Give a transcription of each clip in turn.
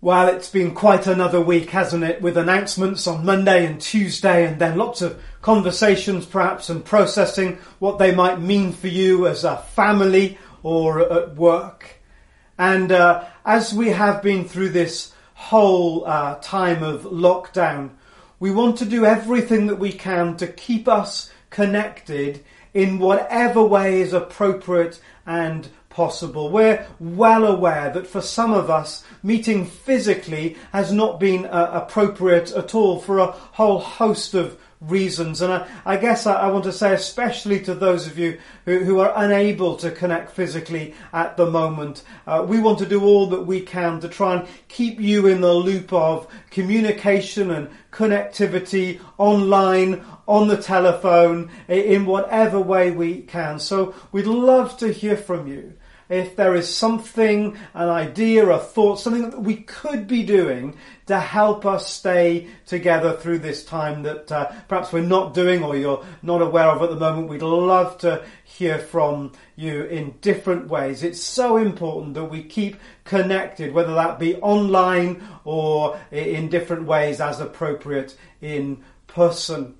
Well, it's been quite another week, hasn't it? With announcements on Monday and Tuesday, and then lots of conversations, perhaps, and processing what they might mean for you as a family or at work. And uh, as we have been through this whole uh, time of lockdown, we want to do everything that we can to keep us connected in whatever way is appropriate and possible. We're well aware that for some of us, meeting physically has not been uh, appropriate at all for a whole host of reasons. And I, I guess I, I, want to say, especially to those of you who, who are unable to connect physically at the moment, uh, we want to do all that we can to try and keep you in the loop of communication and connectivity online, on the telephone, in whatever way we can. So we'd love to hear from you if there is something, an idea, a thought, something that we could be doing to help us stay together through this time that uh, perhaps we're not doing or you're not aware of at the moment, we'd love to hear from you in different ways. It's so important that we keep connected, whether that be online or in different ways as appropriate in person.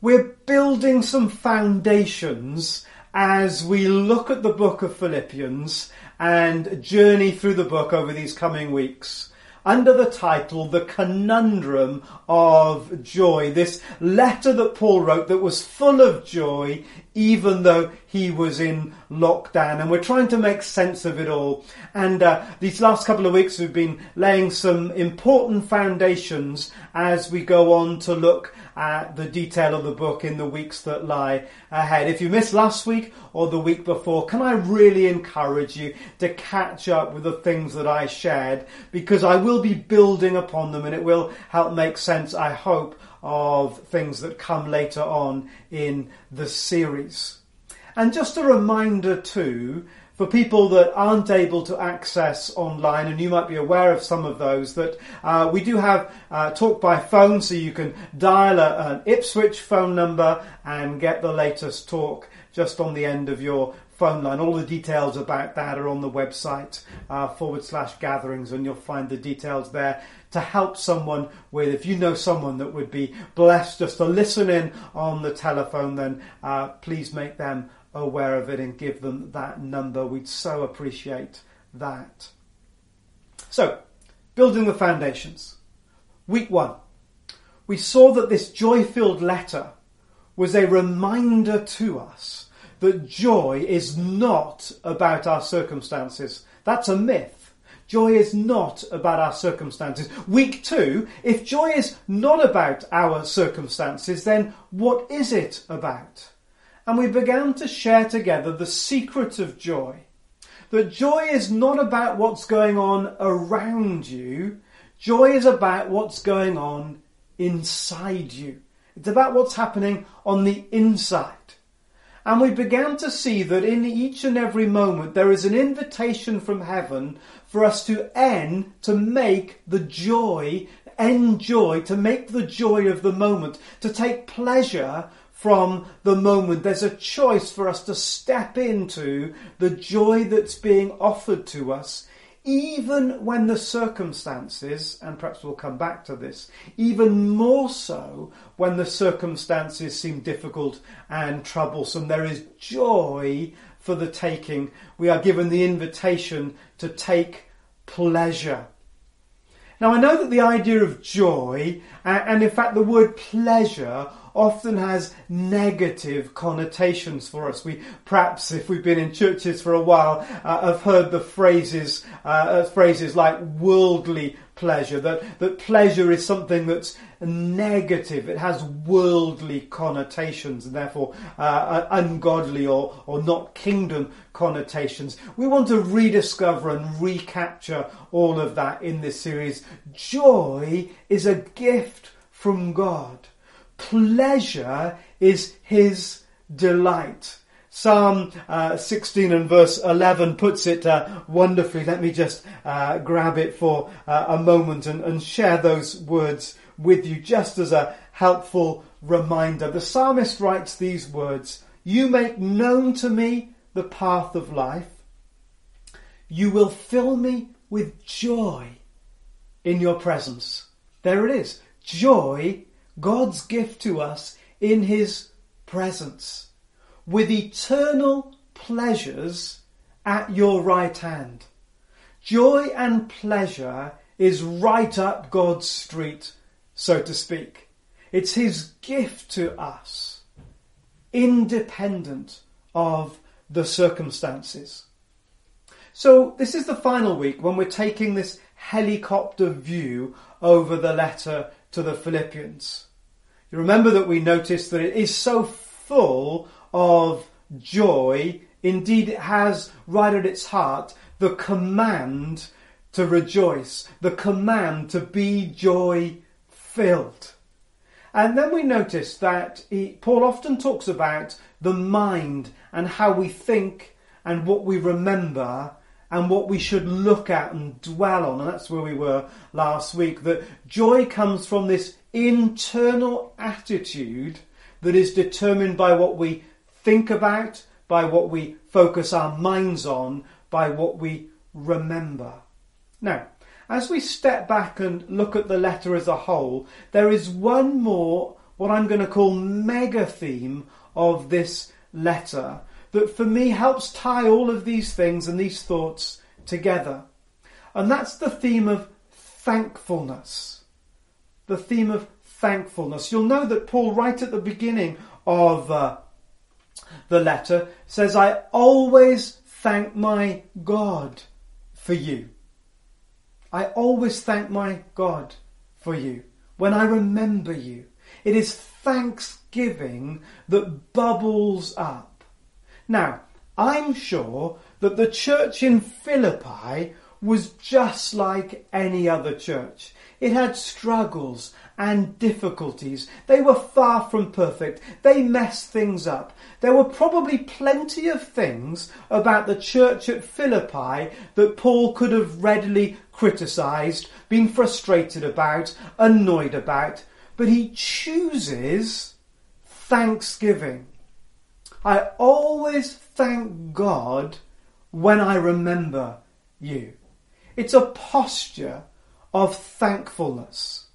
We're building some foundations as we look at the book of Philippians and journey through the book over these coming weeks under the title The Conundrum of Joy. This letter that Paul wrote that was full of joy even though he was in lockdown. And we're trying to make sense of it all. And uh, these last couple of weeks we've been laying some important foundations as we go on to look at the detail of the book in the weeks that lie ahead. If you missed last week or the week before, can I really encourage you to catch up with the things that I shared because I will be building upon them and it will help make sense, I hope, of things that come later on in the series. And just a reminder too, for people that aren't able to access online, and you might be aware of some of those, that uh, we do have uh, talk by phone, so you can dial a, an Ipswich phone number and get the latest talk just on the end of your phone line. All the details about that are on the website uh, forward slash gatherings, and you'll find the details there to help someone with. If you know someone that would be blessed just to listen in on the telephone, then uh, please make them aware of it and give them that number. We'd so appreciate that. So, building the foundations. Week one, we saw that this joy filled letter was a reminder to us that joy is not about our circumstances. That's a myth. Joy is not about our circumstances. Week two, if joy is not about our circumstances, then what is it about? and we began to share together the secret of joy. That joy is not about what's going on around you, joy is about what's going on inside you. It's about what's happening on the inside. And we began to see that in each and every moment there is an invitation from heaven for us to end, to make the joy, enjoy, to make the joy of the moment, to take pleasure from the moment. There's a choice for us to step into the joy that's being offered to us, even when the circumstances, and perhaps we'll come back to this, even more so when the circumstances seem difficult and troublesome. There is joy for the taking. We are given the invitation to take pleasure. Now, I know that the idea of joy, and in fact the word pleasure, often has negative connotations for us. We perhaps, if we've been in churches for a while, uh, have heard the phrases uh, phrases like worldly pleasure. That that pleasure is something that's negative. It has worldly connotations and therefore uh, ungodly or or not kingdom connotations. We want to rediscover and recapture all of that in this series. Joy is a gift from God. Pleasure is His delight. Psalm uh, 16 and verse 11 puts it uh, wonderfully. Let me just uh, grab it for uh, a moment and, and share those words with you just as a helpful reminder. The psalmist writes these words You make known to me the path of life. You will fill me with joy in your presence. There it is. Joy, God's gift to us in his presence, with eternal pleasures at your right hand. Joy and pleasure is right up God's street, so to speak. It's his gift to us, independent of the circumstances. So this is the final week when we're taking this helicopter view over the letter to the Philippians. You remember that we noticed that it is so full of joy. Indeed, it has right at its heart the command to rejoice, the command to be joy filled. And then we notice that he, Paul often talks about the mind and how we think and what we remember and what we should look at and dwell on. And that's where we were last week. That joy comes from this internal attitude that is determined by what we think about, by what we focus our minds on, by what we remember. Now, as we step back and look at the letter as a whole, there is one more, what I'm going to call mega theme of this letter that for me helps tie all of these things and these thoughts together. And that's the theme of thankfulness. The theme of thankfulness. You'll know that Paul, right at the beginning of uh, the letter, says, I always thank my God for you. I always thank my God for you when I remember you. It is thanksgiving that bubbles up. Now, I'm sure that the church in Philippi was just like any other church. It had struggles and difficulties. They were far from perfect. They messed things up. There were probably plenty of things about the church at Philippi that Paul could have readily criticised, been frustrated about, annoyed about, but he chooses thanksgiving. I always thank God when I remember you. It's a posture of thankfulness.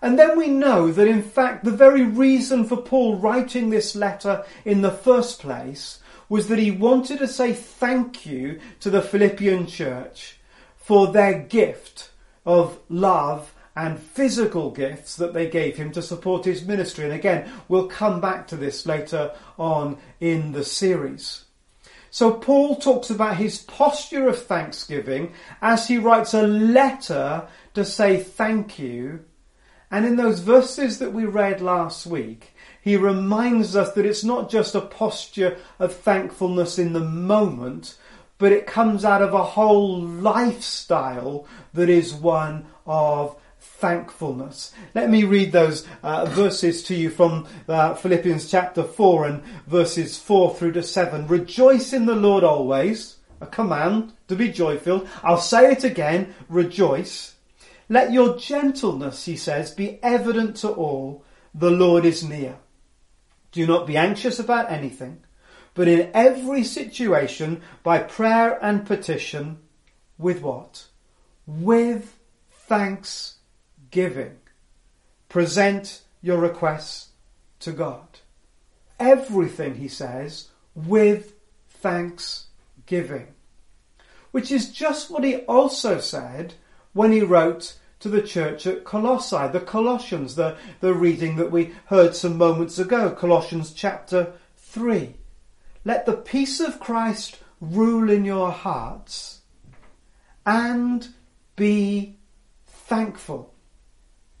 And then we know that in fact the very reason for Paul writing this letter in the first place was that he wanted to say thank you to the Philippian church for their gift of love and physical gifts that they gave him to support his ministry. And again, we'll come back to this later on in the series. So Paul talks about his posture of thanksgiving as he writes a letter to say thank you. And in those verses that we read last week, he reminds us that it's not just a posture of thankfulness in the moment, but it comes out of a whole lifestyle that is one of thankfulness. Let me read those uh, verses to you from uh, Philippians chapter 4 and verses 4 through to 7. Rejoice in the Lord always, a command to be joyful. I'll say it again, rejoice. Let your gentleness, he says, be evident to all. The Lord is near. Do not be anxious about anything, but in every situation, by prayer and petition, with what? With thanks giving. Present your requests to God. Everything, he says, with thanksgiving. Which is just what he also said when he wrote to the church at Colossae, the Colossians, the, the reading that we heard some moments ago, Colossians chapter 3. Let the peace of Christ rule in your hearts and be thankful.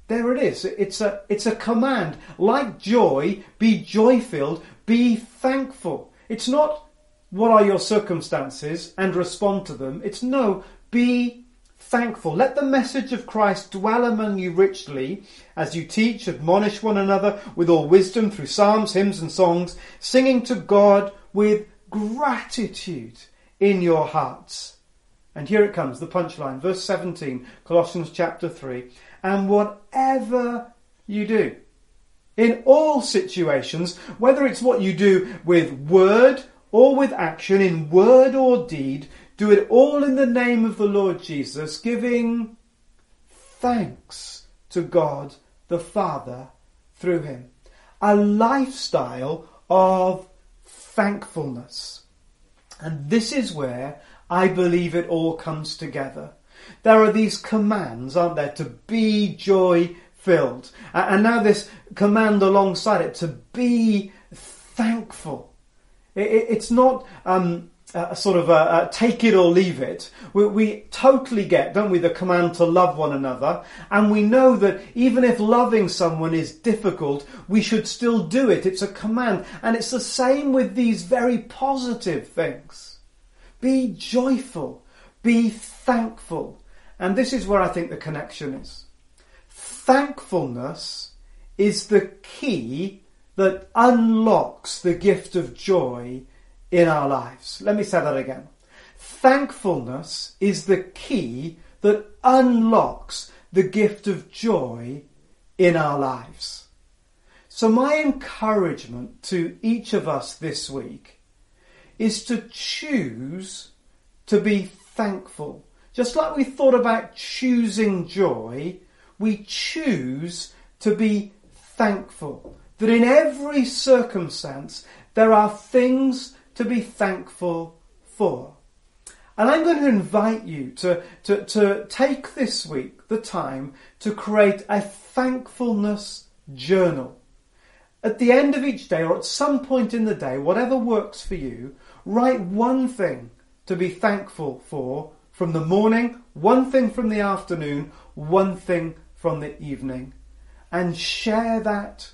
There it is. It's a, it's a command. Like joy, be joy filled, be thankful. It's not what are your circumstances and respond to them. It's no, be thankful. Let the message of Christ dwell among you richly as you teach, admonish one another with all wisdom through psalms, hymns, and songs, singing to God with gratitude in your hearts. And here it comes, the punchline, verse 17, Colossians chapter 3. And whatever you do, in all situations, whether it's what you do with word or with action, in word or deed, do it all in the name of the Lord Jesus, giving thanks to God the Father through him. A lifestyle of thankfulness. And this is where I believe it all comes together. There are these commands, aren't there, to be joy filled. And now this command alongside it to be thankful. It's not um, a sort of a, a, take it or leave it. We, we totally get, don't we, the command to love one another. And we know that even if loving someone is difficult, we should still do it. It's a command. And it's the same with these very positive things. Be joyful. Be thankful. And this is where I think the connection is. Thankfulness is the key that unlocks the gift of joy in our lives. Let me say that again. Thankfulness is the key that unlocks the gift of joy in our lives. So, my encouragement to each of us this week is to choose to be thankful. Just like we thought about choosing joy, we choose to be thankful that in every circumstance there are things to be thankful for. And I'm going to invite you to, to, to take this week the time to create a thankfulness journal. At the end of each day or at some point in the day, whatever works for you, write one thing to be thankful for from the morning, one thing from the afternoon, one thing from the evening, and share that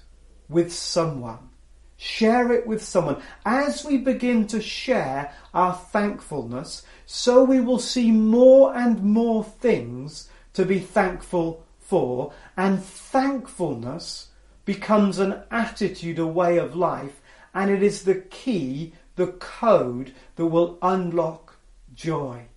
with someone. Share it with someone. As we begin to share our thankfulness, so we will see more and more things to be thankful for, and thankfulness becomes an attitude, a way of life, and it is the key, the code that will unlock joy.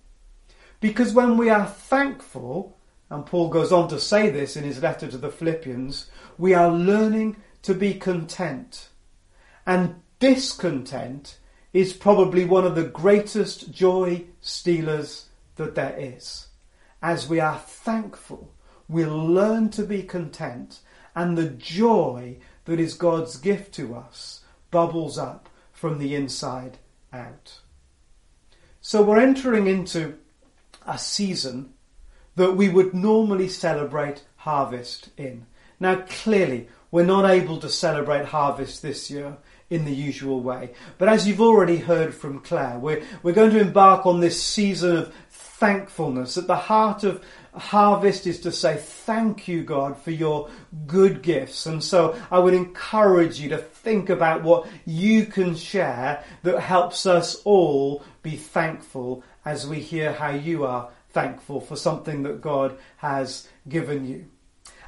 Because when we are thankful, and Paul goes on to say this in his letter to the Philippians, we are learning to be content. And discontent is probably one of the greatest joy stealers that there is. As we are thankful, we'll learn to be content, and the joy that is God's gift to us bubbles up from the inside out. So we're entering into a season that we would normally celebrate harvest in. Now, clearly, we're not able to celebrate harvest this year in the usual way. But as you've already heard from Claire, we're, we're going to embark on this season of thankfulness. At the heart of harvest is to say thank you, God, for your good gifts. And so I would encourage you to think about what you can share that helps us all be thankful as we hear how you are thankful for something that God has given you.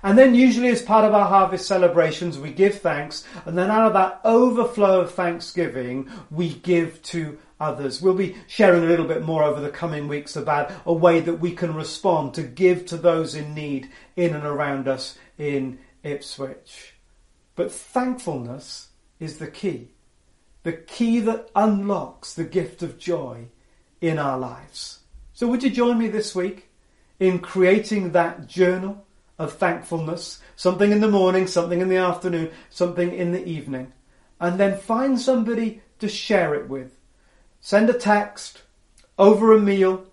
And then usually as part of our harvest celebrations, we give thanks. And then out of that overflow of thanksgiving, we give to others. We'll be sharing a little bit more over the coming weeks about a way that we can respond to give to those in need in and around us in Ipswich. But thankfulness is the key. The key that unlocks the gift of joy in our lives. So would you join me this week in creating that journal? of thankfulness, something in the morning, something in the afternoon, something in the evening, and then find somebody to share it with. Send a text, over a meal,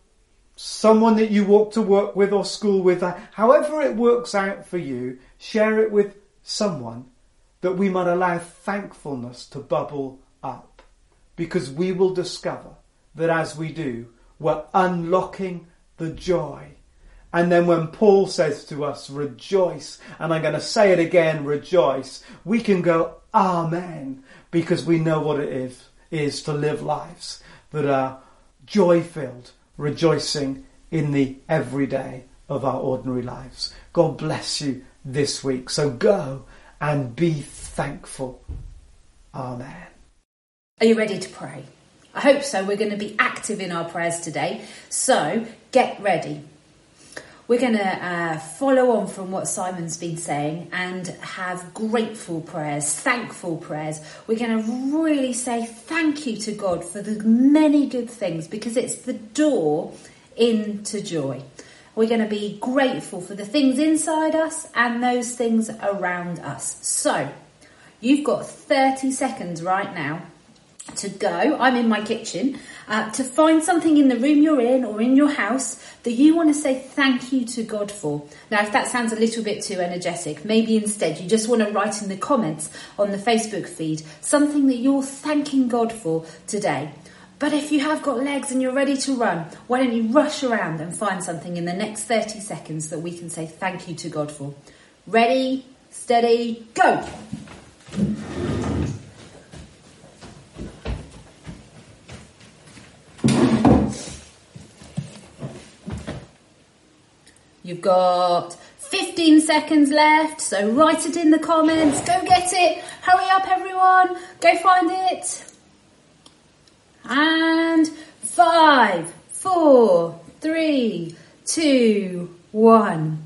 someone that you walk to work with or school with, uh, however it works out for you, share it with someone that we might allow thankfulness to bubble up. Because we will discover that as we do, we're unlocking the joy. And then when Paul says to us, rejoice, and I'm going to say it again, rejoice, we can go, Amen, because we know what it is, is to live lives that are joy filled, rejoicing in the everyday of our ordinary lives. God bless you this week. So go and be thankful. Amen. Are you ready to pray? I hope so. We're going to be active in our prayers today. So get ready. We're going to uh, follow on from what Simon's been saying and have grateful prayers, thankful prayers. We're going to really say thank you to God for the many good things because it's the door into joy. We're going to be grateful for the things inside us and those things around us. So, you've got 30 seconds right now to go. I'm in my kitchen uh, to find something in the room you're in or in your house that you want to say thank you to God for. Now, if that sounds a little bit too energetic, maybe instead you just want to write in the comments on the Facebook feed something that you're thanking God for today. But if you have got legs and you're ready to run, why don't you rush around and find something in the next 30 seconds that we can say thank you to God for? Ready, steady, go! You've got 15 seconds left, so write it in the comments. Go get it. Hurry up, everyone. Go find it. And five, four, three, two, one.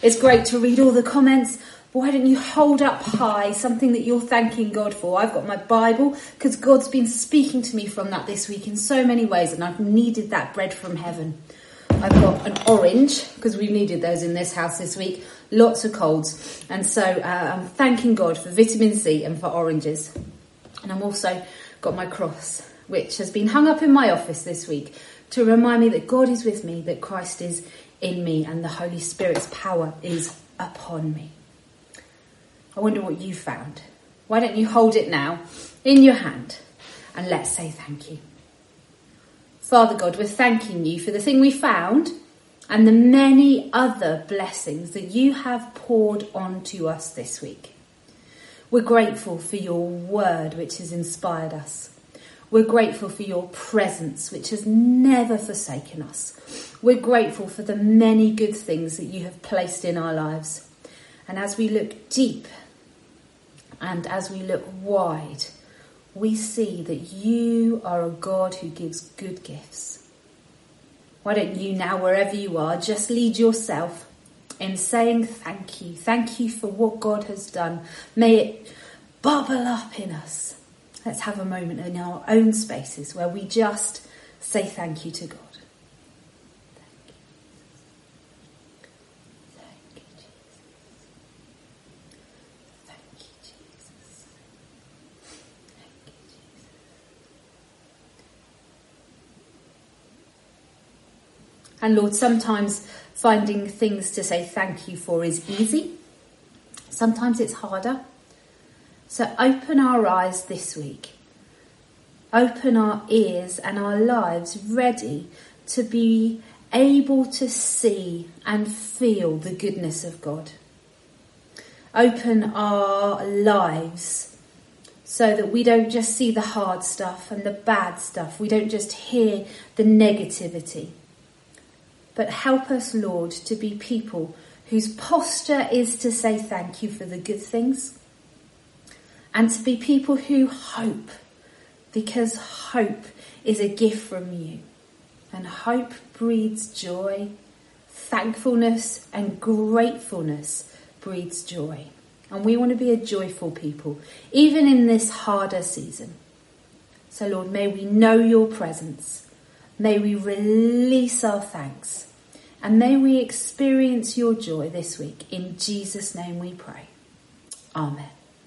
It's great to read all the comments. Why don't you hold up high something that you're thanking God for? I've got my Bible because God's been speaking to me from that this week in so many ways, and I've needed that bread from heaven. I've got an orange because we've needed those in this house this week. Lots of colds, and so uh, I'm thanking God for vitamin C and for oranges. And I'm also got my cross, which has been hung up in my office this week to remind me that God is with me, that Christ is in me, and the Holy Spirit's power is upon me. I wonder what you found. Why don't you hold it now in your hand and let's say thank you. Father God, we're thanking you for the thing we found and the many other blessings that you have poured onto us this week. We're grateful for your word, which has inspired us. We're grateful for your presence, which has never forsaken us. We're grateful for the many good things that you have placed in our lives. And as we look deep and as we look wide, we see that you are a God who gives good gifts. Why don't you now, wherever you are, just lead yourself in saying thank you. Thank you for what God has done. May it bubble up in us. Let's have a moment in our own spaces where we just say thank you to God. And Lord, sometimes finding things to say thank you for is easy. Sometimes it's harder. So open our eyes this week. Open our ears and our lives ready to be able to see and feel the goodness of God. Open our lives so that we don't just see the hard stuff and the bad stuff. We don't just hear the negativity but help us, Lord, to be people whose posture is to say thank you for the good things and to be people who hope because hope is a gift from you and hope breeds joy, thankfulness and gratefulness breeds joy. And we want to be a joyful people, even in this harder season. So Lord, may we know your presence May we release our thanks and may we experience your joy this week. In Jesus' name we pray. Amen.